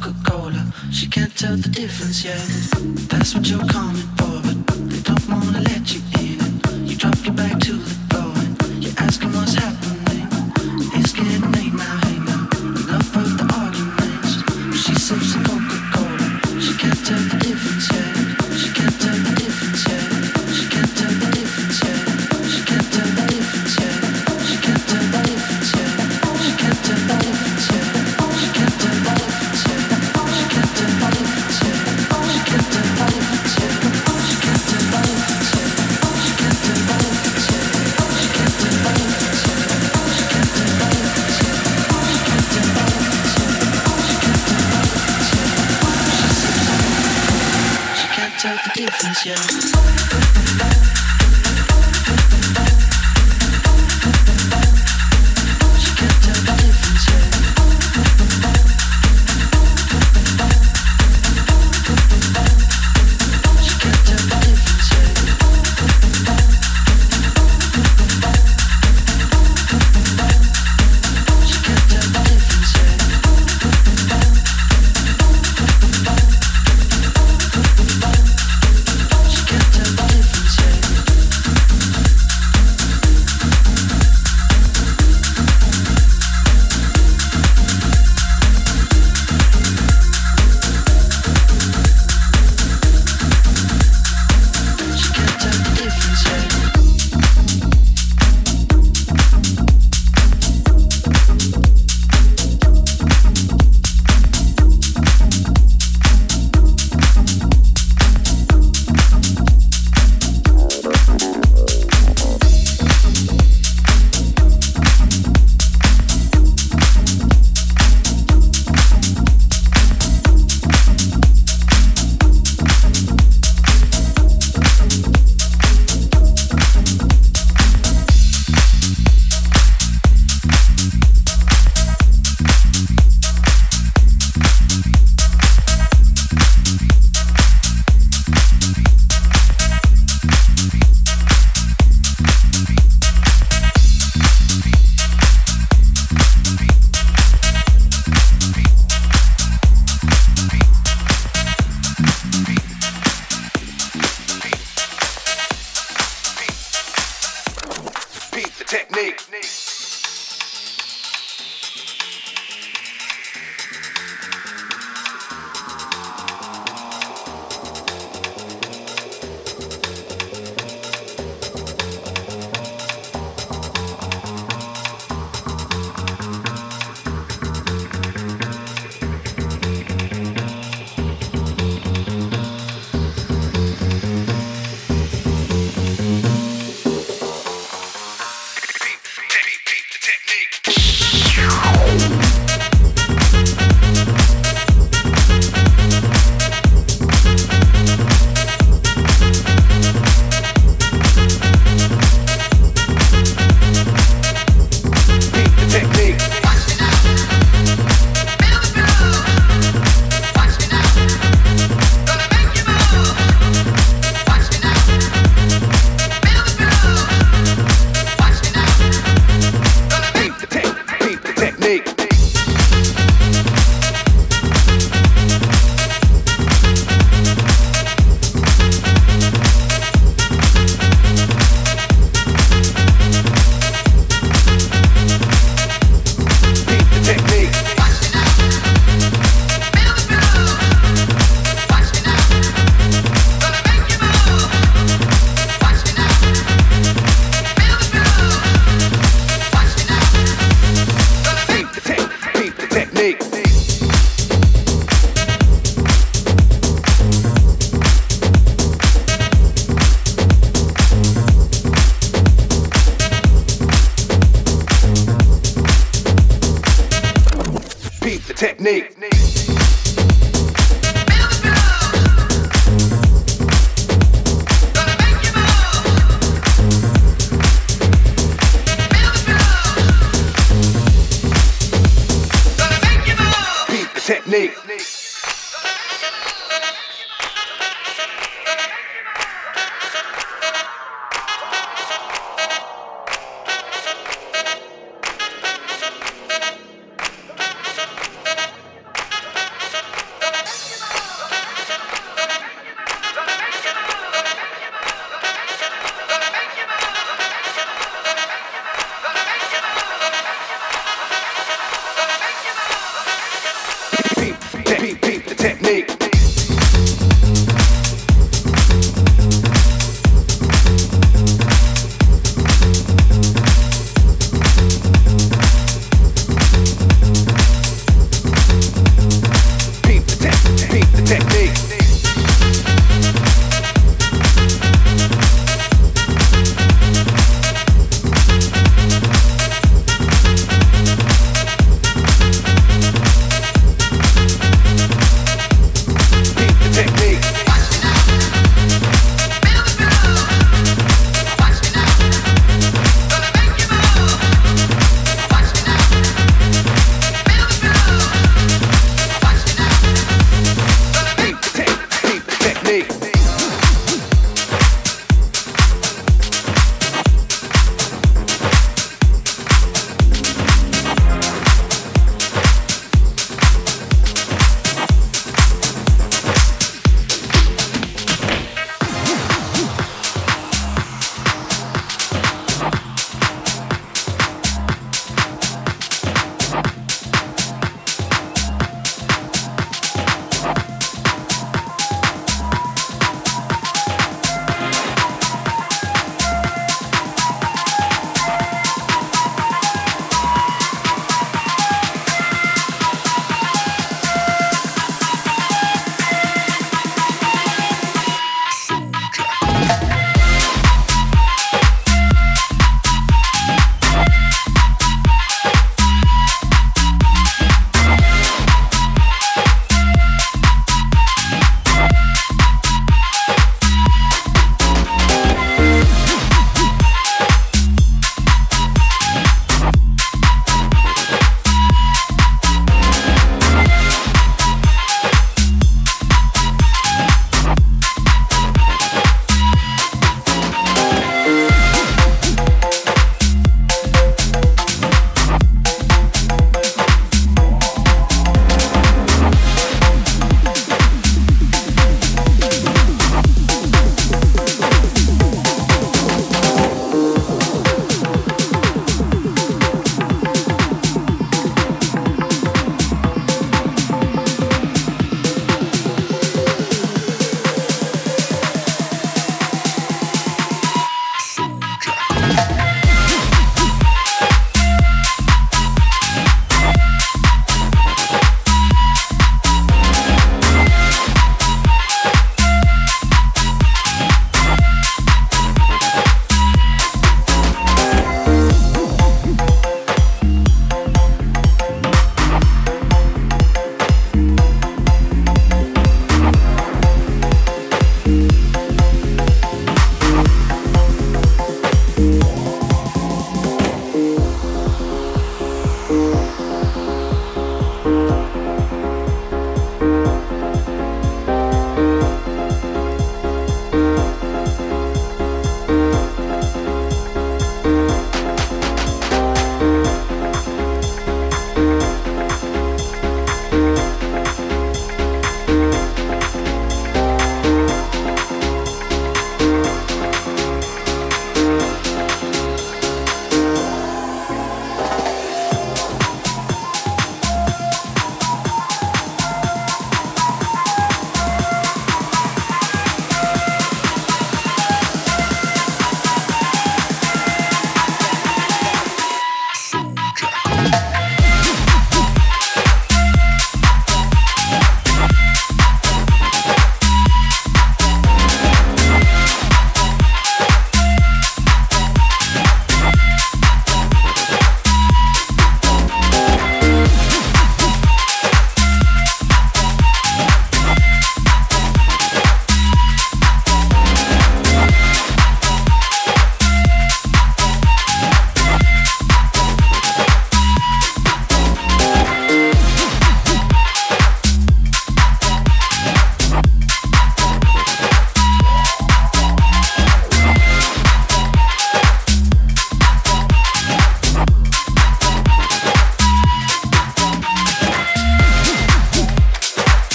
Coca-Cola. She can't tell the difference yet. That's what you're coming for, but they don't wanna let you in. And you drop your back to the floor and you ask them what's happening.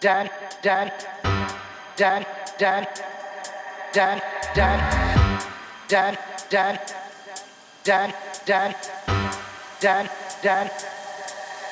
Dad, dad, dad, dad, dad, dad, dad, dad, dad, dad, dad, dad,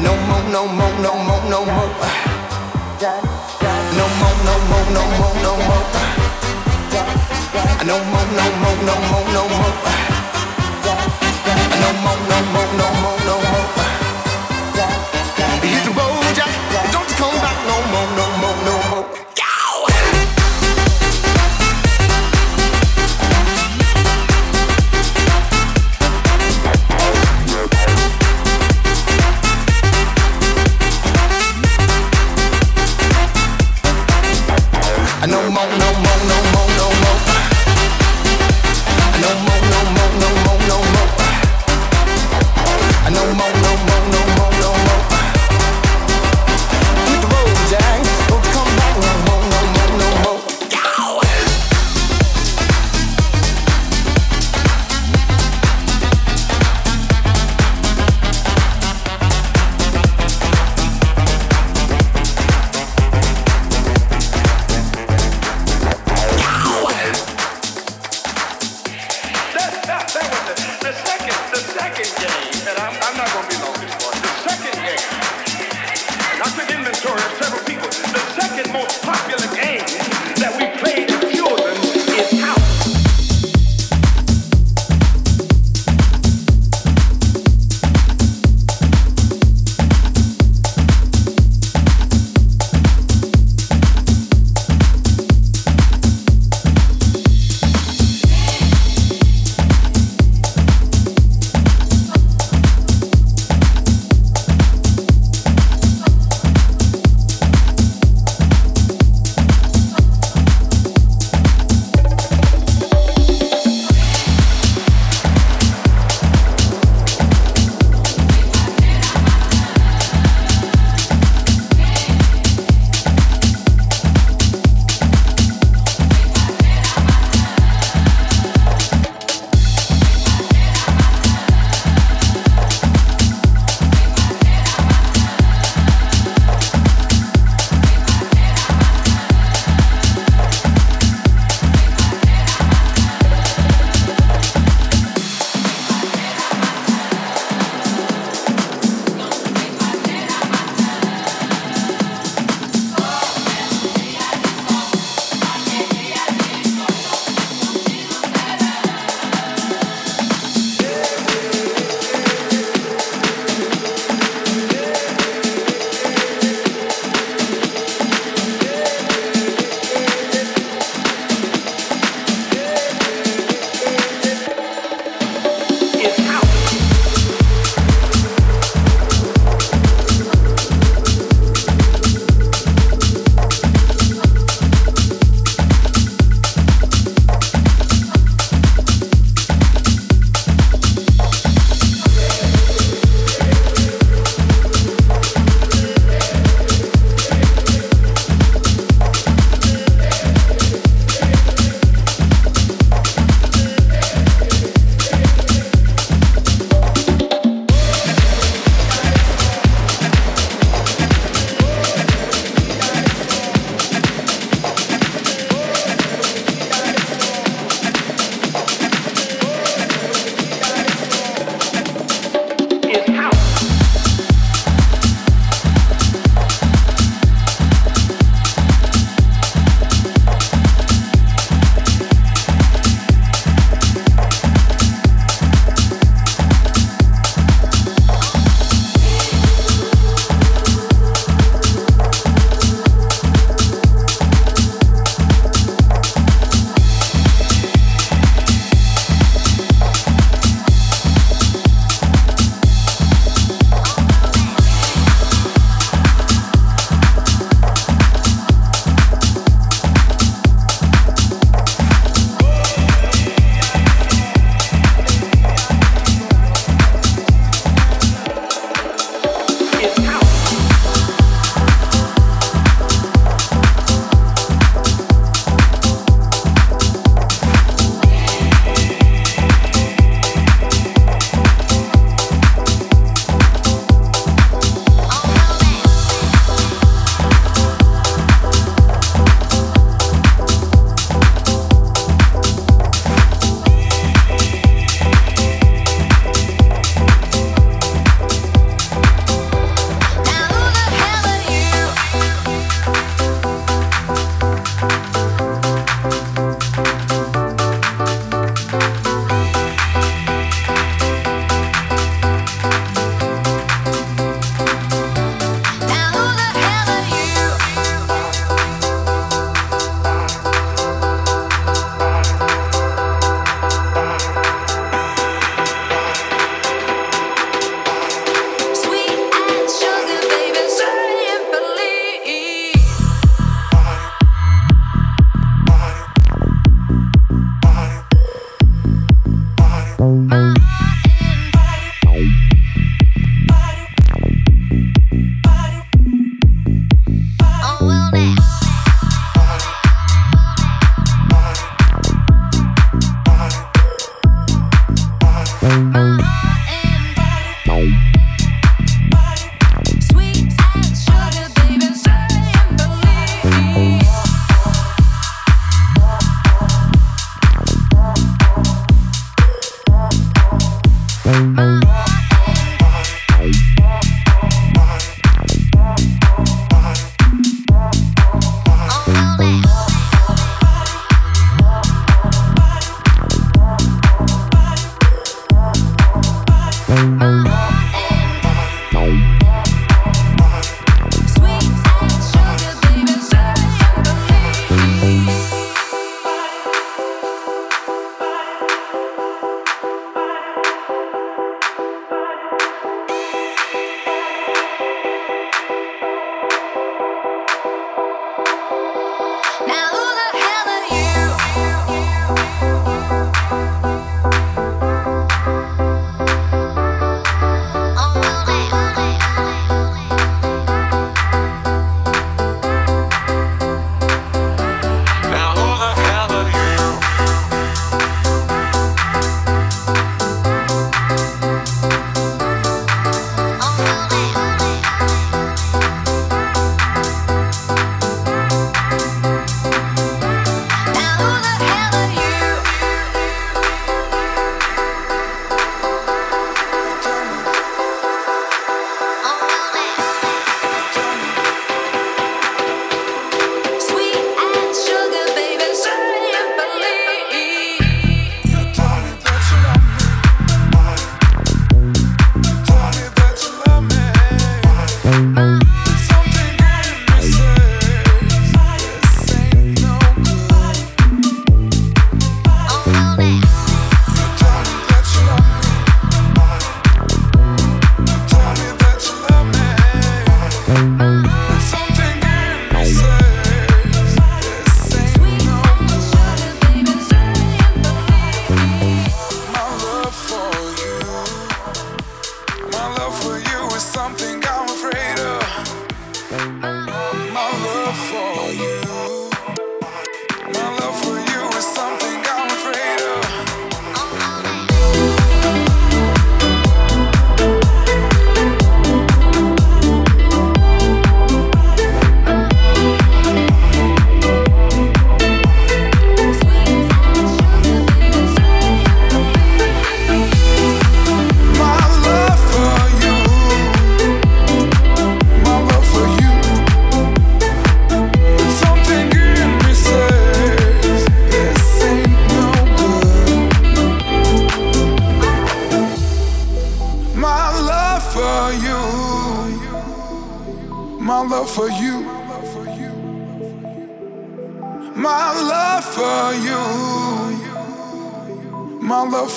No more, no more, no more, no more. No more, no more, no more, no more. No more, no more, no more, no more. No more, no more, no more, no more. Hit the road, Jack.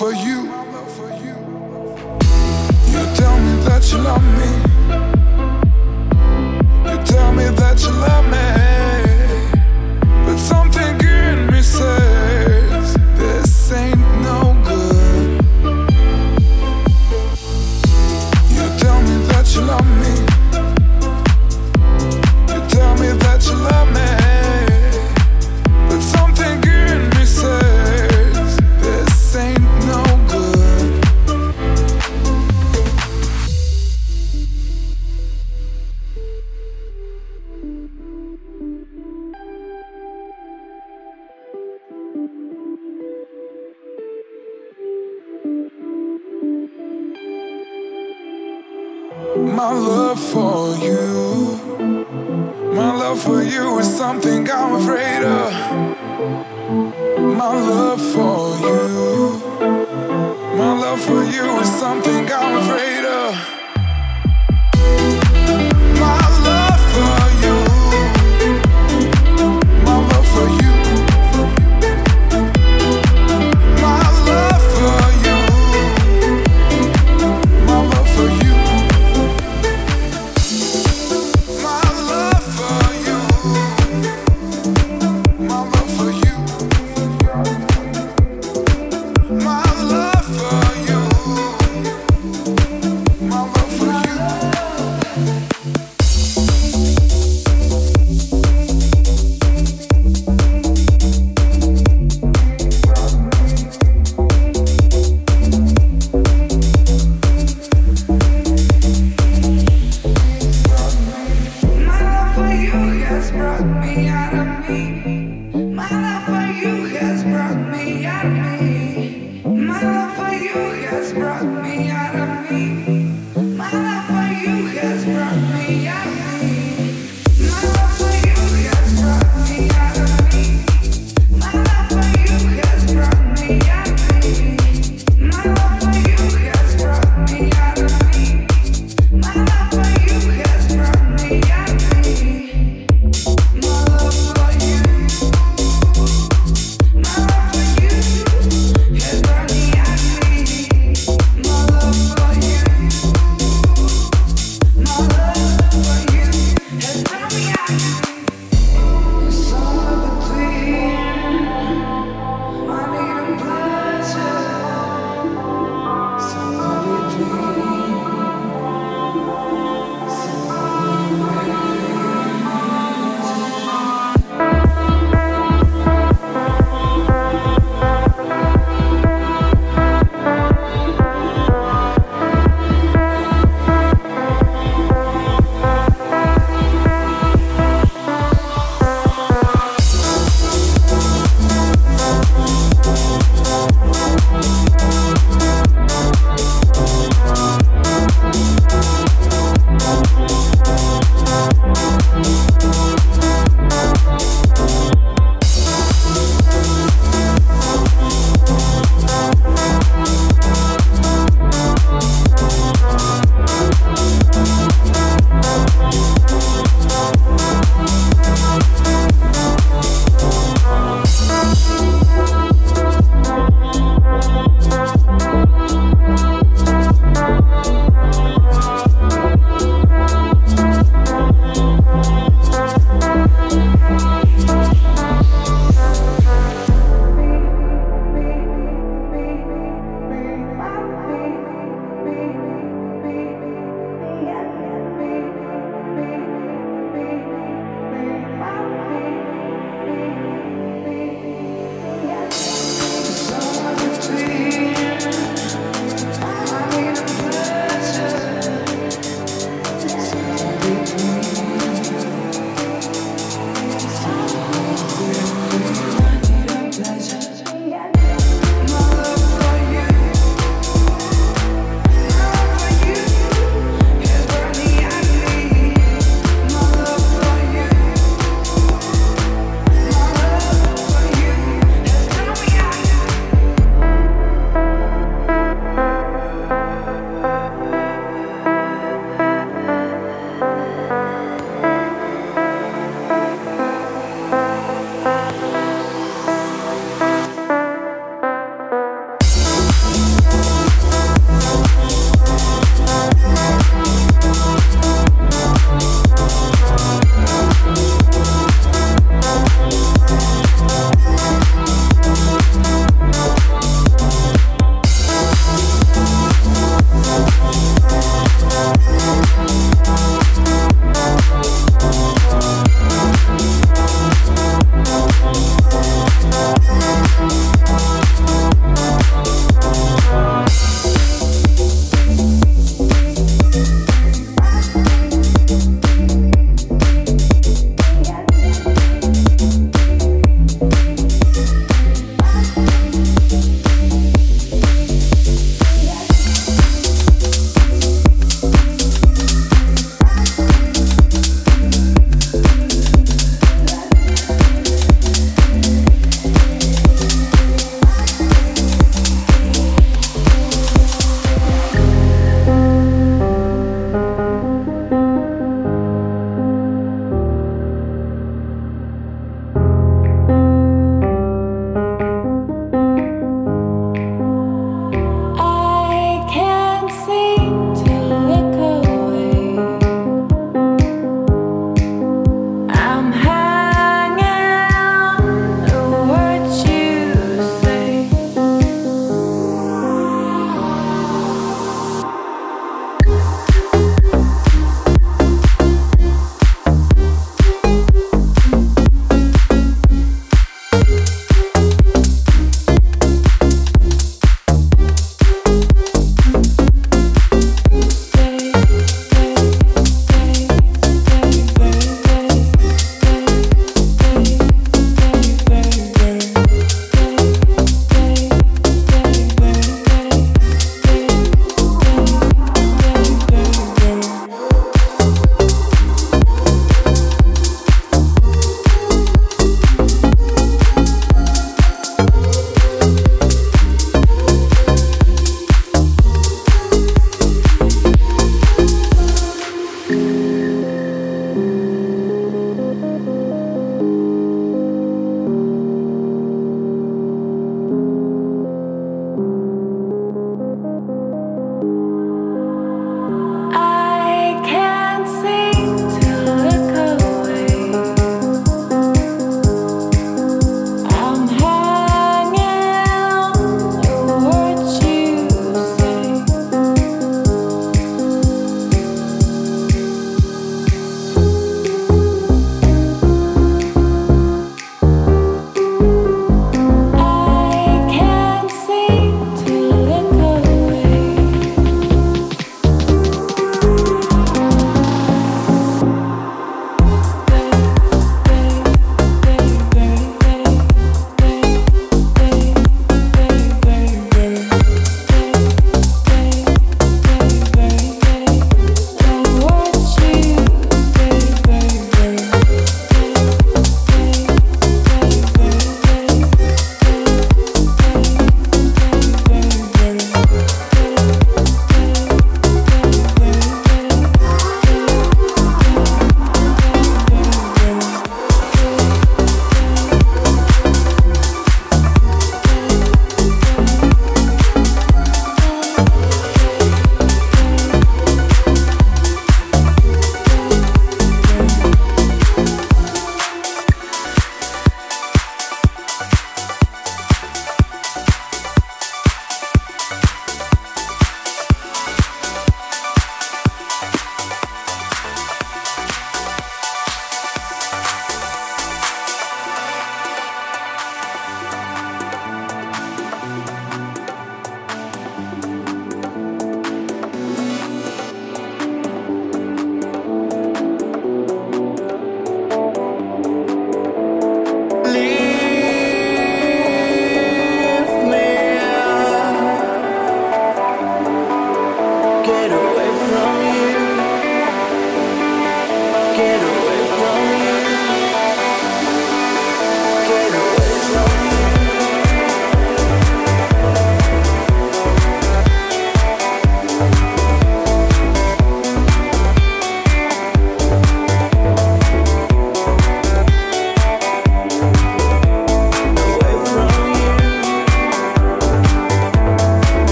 For you.